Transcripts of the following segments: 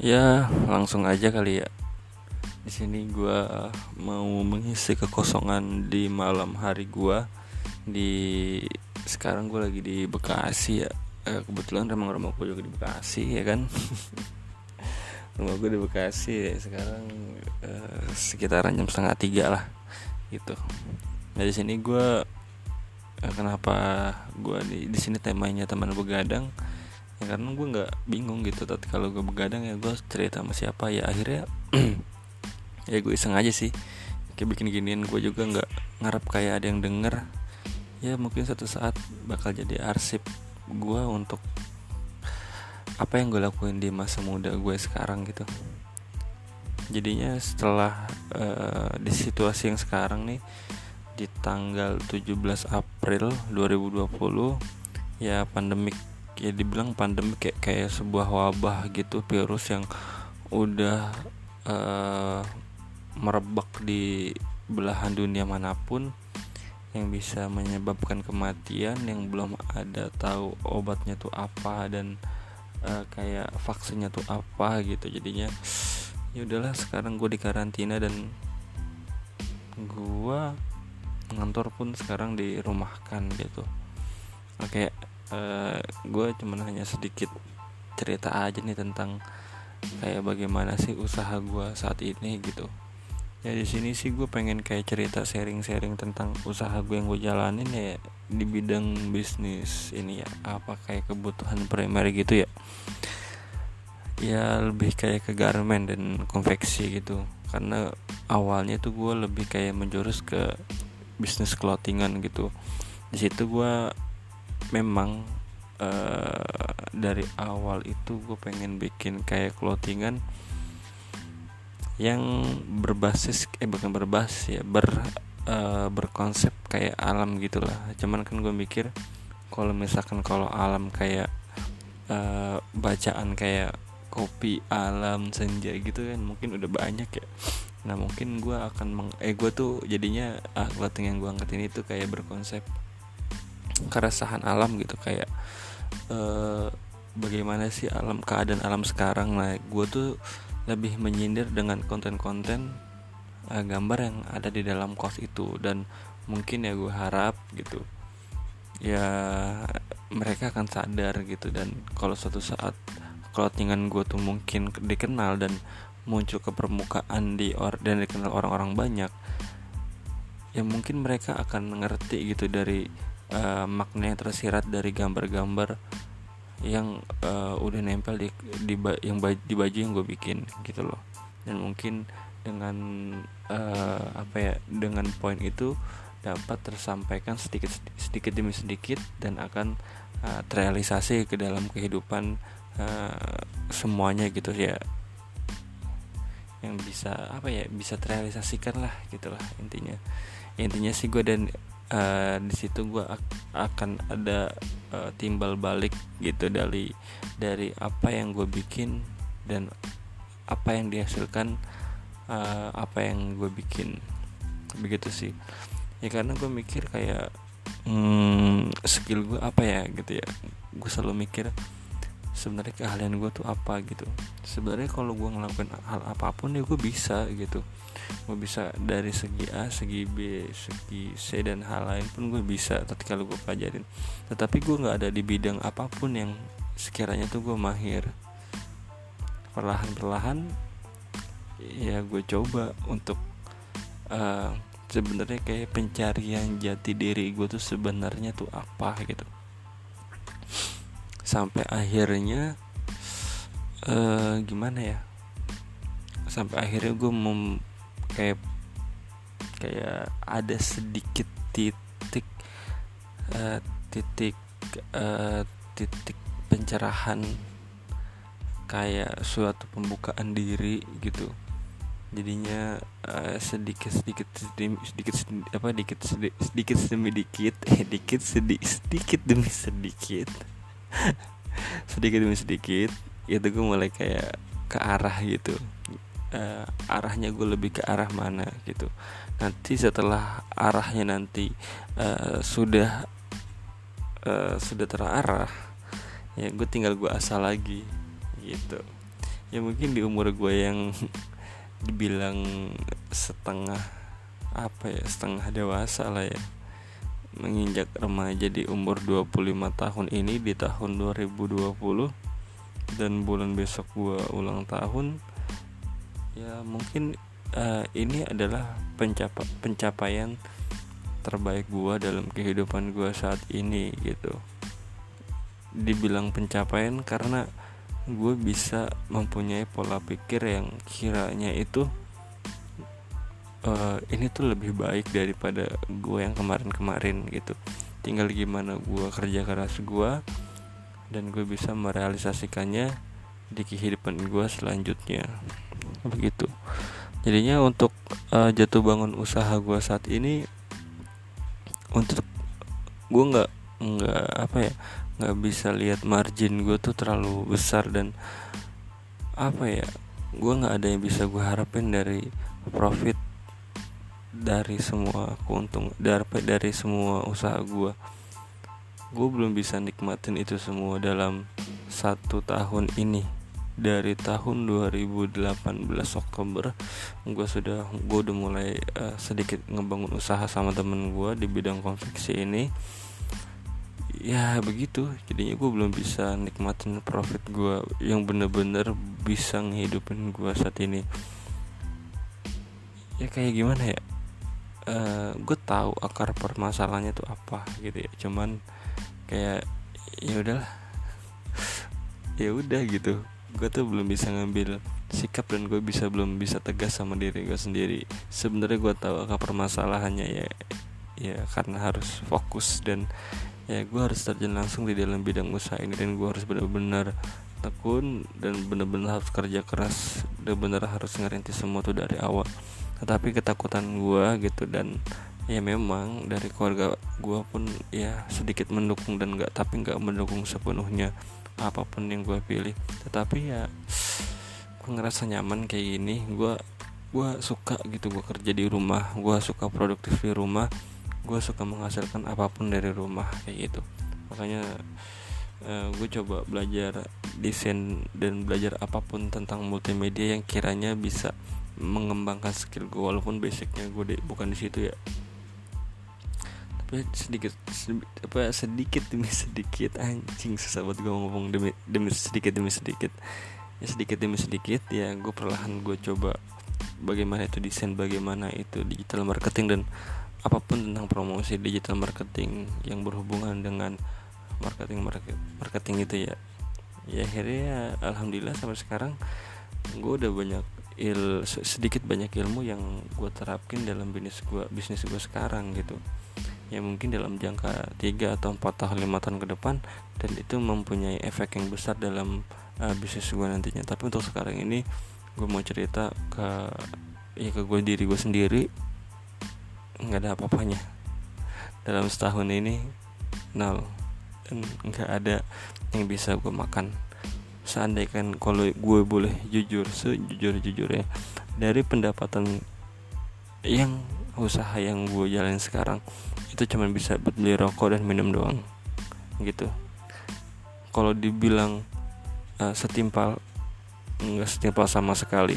Ya, langsung aja kali ya. Di sini gue mau mengisi kekosongan di malam hari gue. Di sekarang gue lagi di Bekasi ya. Eh, kebetulan emang rumah gue juga di Bekasi ya kan. rumah gue di Bekasi ya. sekarang eh, sekitaran jam setengah tiga lah gitu. Nah di sini gue eh, kenapa gue di di sini temanya teman begadang ya karena gue nggak bingung gitu. Tapi kalau gue begadang ya gue cerita sama siapa. Ya akhirnya ya gue iseng aja sih. Kayak bikin ginian gue juga nggak ngarep kayak ada yang denger. Ya mungkin satu saat bakal jadi arsip gue untuk apa yang gue lakuin di masa muda gue sekarang gitu. Jadinya setelah uh, di situasi yang sekarang nih di tanggal 17 April 2020 ya pandemik ya dibilang pandemi kayak kayak sebuah wabah gitu virus yang udah uh, merebak di belahan dunia mana pun yang bisa menyebabkan kematian yang belum ada tahu obatnya tuh apa dan uh, kayak vaksinnya tuh apa gitu. Jadinya ya udahlah sekarang gue di karantina dan gue ngantor pun sekarang dirumahkan gitu. Oke eh, gue cuman hanya sedikit cerita aja nih tentang kayak bagaimana sih usaha gue saat ini gitu. Ya di sini sih gue pengen kayak cerita sharing-sharing tentang usaha gue yang gue jalanin ya di bidang bisnis ini ya. Apa kayak kebutuhan primer gitu ya. Ya lebih kayak ke garment dan konveksi gitu. Karena awalnya tuh gue lebih kayak menjurus ke bisnis clothingan gitu. Di situ gue memang uh, dari awal itu gue pengen bikin kayak clothingan yang berbasis eh bukan berbasis ya ber uh, berkonsep kayak alam gitulah. Cuman kan gue mikir kalau misalkan kalau alam kayak uh, bacaan kayak kopi alam senja gitu kan mungkin udah banyak ya. Nah mungkin gue akan meng eh gue tuh jadinya ah, clothing yang gue angkat ini tuh kayak berkonsep keresahan alam gitu kayak uh, bagaimana sih alam keadaan alam sekarang? Nah gue tuh lebih menyindir dengan konten-konten uh, gambar yang ada di dalam kos itu. Dan mungkin ya gue harap gitu ya mereka akan sadar gitu. Dan kalau suatu saat clothingan gue tuh mungkin dikenal dan muncul ke permukaan di or dan dikenal orang-orang banyak ya mungkin mereka akan mengerti gitu dari uh, makna yang tersirat dari gambar-gambar yang uh, udah nempel di di yang baju, di baju yang gue bikin gitu loh. Dan mungkin dengan uh, apa ya dengan poin itu dapat tersampaikan sedikit sedikit demi sedikit dan akan uh, terrealisasi ke dalam kehidupan uh, semuanya gitu ya. Yang bisa apa ya bisa terrealisasikan lah gitulah intinya. Intinya sih gue dan uh, di situ gue akan ada uh, timbal balik gitu dari dari apa yang gue bikin dan apa yang dihasilkan uh, apa yang gue bikin. Begitu sih. Ya karena gue mikir kayak hmm, skill gue apa ya gitu ya. Gue selalu mikir sebenarnya keahlian gue tuh apa gitu. Sebenarnya kalau gue ngelakuin hal apa pun ya gue bisa gitu. Gue bisa dari segi A segi B segi C dan hal lain pun gue bisa tapi kalau gue pelajarin. Tetapi gue nggak ada di bidang apa pun yang sekiranya tuh gue mahir. Perlahan-perlahan ya gue coba untuk uh, sebenarnya kayak pencarian jati diri gue tuh sebenarnya tuh apa gitu sampai akhirnya uh, gimana ya? Sampai akhirnya gue mem kayak kayak ada sedikit titik uh, titik uh, titik pencerahan kayak suatu pembukaan diri gitu. Jadinya uh, sedikit sedikit sedikit sedikit apa sedikit sedikit demi sedikit dikit sedikit sedikit demi sedikit sedikit demi sedikit itu gue mulai kayak ke arah gitu. Uh, arahnya gue lebih ke arah mana gitu. Nanti setelah arahnya nanti uh, sudah uh, sudah terarah ya gue tinggal gue asal lagi gitu. Ya mungkin di umur gue yang dibilang setengah apa ya setengah dewasa lah ya menginjak remaja di umur 25 tahun ini di tahun 2020 dan bulan besok gue ulang tahun ya mungkin uh, ini adalah pencapa pencapaian terbaik gue dalam kehidupan gue saat ini gitu. Dibilang pencapaian karena gue bisa mempunyai pola pikir yang kiranya itu uh, ini tuh lebih baik daripada gue yang kemarin-kemarin gitu. Tinggal gimana gue kerja keras gue dan gue bisa merealisasikannya di kehidupan gue selanjutnya. Begitu. Jadinya untuk uh, jatuh bangun usaha gue saat ini untuk gue nggak nggak apa ya nggak bisa lihat margin gue tuh terlalu besar dan apa ya gue nggak ada yang bisa gue harapin dari profit dari semua keuntungan dari dari semua usaha gue gue belum bisa nikmatin itu semua dalam satu tahun ini. Dari tahun 2018 Oktober gue sudah gue udah mulai uh, sedikit ngebangun usaha sama temen gue di bidang konveksi ini. Ya begitu. Jadinya gue belum bisa nikmatin profit gue yang bener-bener bisa ngehidupin gue saat ini. Ya kayak gimana ya uh, eh, gue tahu akar permasalahannya tuh apa gitu ya. Cuman kayak ya udahlah. Ya udah gitu. Gue tuh belum bisa ngambil sikap dan gue bisa belum bisa tegas sama diri gue sendiri. Sebenarnya gue tahu akar permasalahannya ya ya karena harus fokus dan ya gue harus terjun langsung di dalam bidang usaha ini dan gue harus benar-benar tekun dan benar-benar harus kerja keras. Dan benar harus ngerintis semua tuh dari awal tetapi ketakutan gue gitu dan ya memang dari keluarga gue pun ya sedikit mendukung dan nggak tapi nggak mendukung sepenuhnya apa pun yang gue pilih. Tetapi ya gue ngerasa nyaman kayak gini. Gue gue suka gitu gue kerja di rumah. Gue suka produktif di rumah. Gue suka menghasilkan apa pun dari rumah kayak gitu. Makanya uh, eh, gue coba belajar desain dan belajar apa pun tentang multimedia yang kiranya bisa mengembangkan skill gue walaupun basicnya gue de- bukan di situ ya. Tapi sedikit apa sedikit demi sedikit anjing susah buat gue ngomong demi demi sedikit demi sedikit. Ya sedikit demi sedikit ya gue perlahan gue coba bagaimana itu desain bagaimana itu digital marketing dan apa pun tentang promosi digital marketing yang berhubungan dengan marketing market, marketing itu ya. Ya akhirnya alhamdulillah sampai sekarang gue udah banyak il sedikit banyak ilmu yang gue terapkin dalam bisnis gue bisnis gue sekarang gitu. Ya mungkin dalam jangka 3 atau 4 tahun 5 tahun ke depan dan itu mempunyai efek yang besar dalam uh, bisnis gue nantinya. Tapi untuk sekarang ini gue mau cerita ke ya ke gue diri gue sendiri nggak ada apa-apanya. Dalam setahun ini nol. Dan nggak ada yang bisa gue makan seandainya kalau gue boleh jujur sejujur jujurnya dari pendapatan yang usaha yang gue jalan sekarang itu cuma bisa beli rokok dan minum doang gitu. Kalau dibilang uh, setimpal nggak setimpal sama sekali.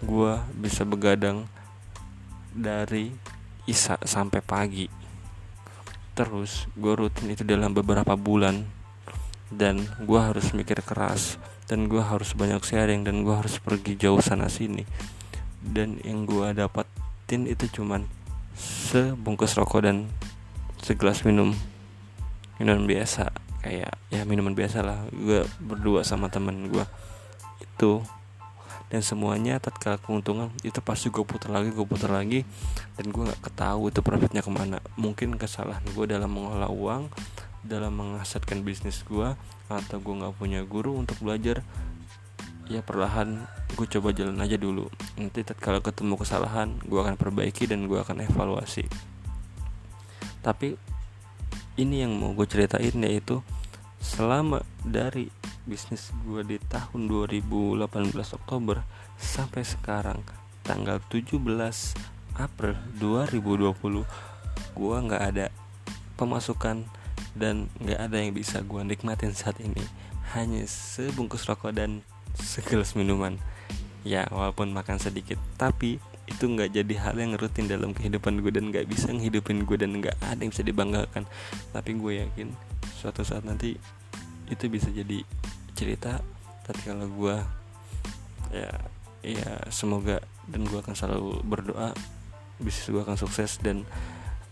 Gue bisa begadang dari isa sampai pagi. Terus gue rutin itu dalam beberapa bulan dan gue harus mikir keras. Dan gue harus banyak sharing. Dan gue harus pergi jauh sana sini. Dan yang gue dapatin itu cuman sebungkus rokok dan segelas minum. Minuman biasa. Kayak ya minuman biasa lah. Gue berdua sama temen gue itu. Dan semuanya tatkala keuntungan itu pasti gue putar lagi gue putar lagi. Dan gue nggak ketahui itu profitnya ke mana. Mungkin kesalahan gue dalam mengelola uang dalam mengasatkan bisnis gue atau gue nggak punya guru untuk belajar ya perlahan gue coba jalan aja dulu. Nanti kalau ketemu kesalahan gue akan perbaiki dan gue akan evaluasi. Tapi ini yang mau gue ceritain yaitu selama dari bisnis gue di tahun 2018 Oktober sampai sekarang tanggal 17 April 2020 gue nggak ada pemasukan dan nggak ada yang bisa gue nikmatin saat ini. Hanya sebungkus rokok dan segelas minuman. Ya walaupun makan sedikit tapi itu nggak jadi hal yang rutin dalam kehidupan gue dan nggak bisa ngehidupin gue dan nggak ada yang bisa dibanggakan. Tapi gue yakin suatu saat nanti itu bisa jadi cerita. Tapi kalau gue ya ya semoga dan gue akan selalu berdoa bisnis gue akan sukses dan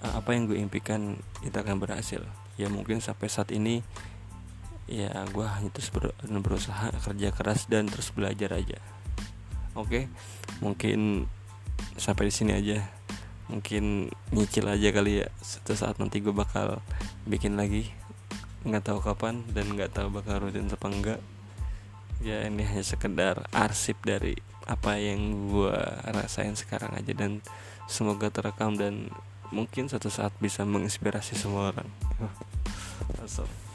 uh, apa yang gue impikan itu akan berhasil ya mungkin sampai saat ini ya gue hanya terus ber berusaha kerja keras dan terus belajar aja. Oke mungkin sampai di sini aja. Mungkin nyicil aja kali ya suatu saat nanti gue bakal bikin lagi. Nggak tahu kapan dan nggak tahu bakal rutin apa enggak ya ini hanya sekedar arsip dari apa yang gue rasain sekarang aja dan semoga terekam dan mungkin suatu saat bisa menginspirasi semua orang. Awesome.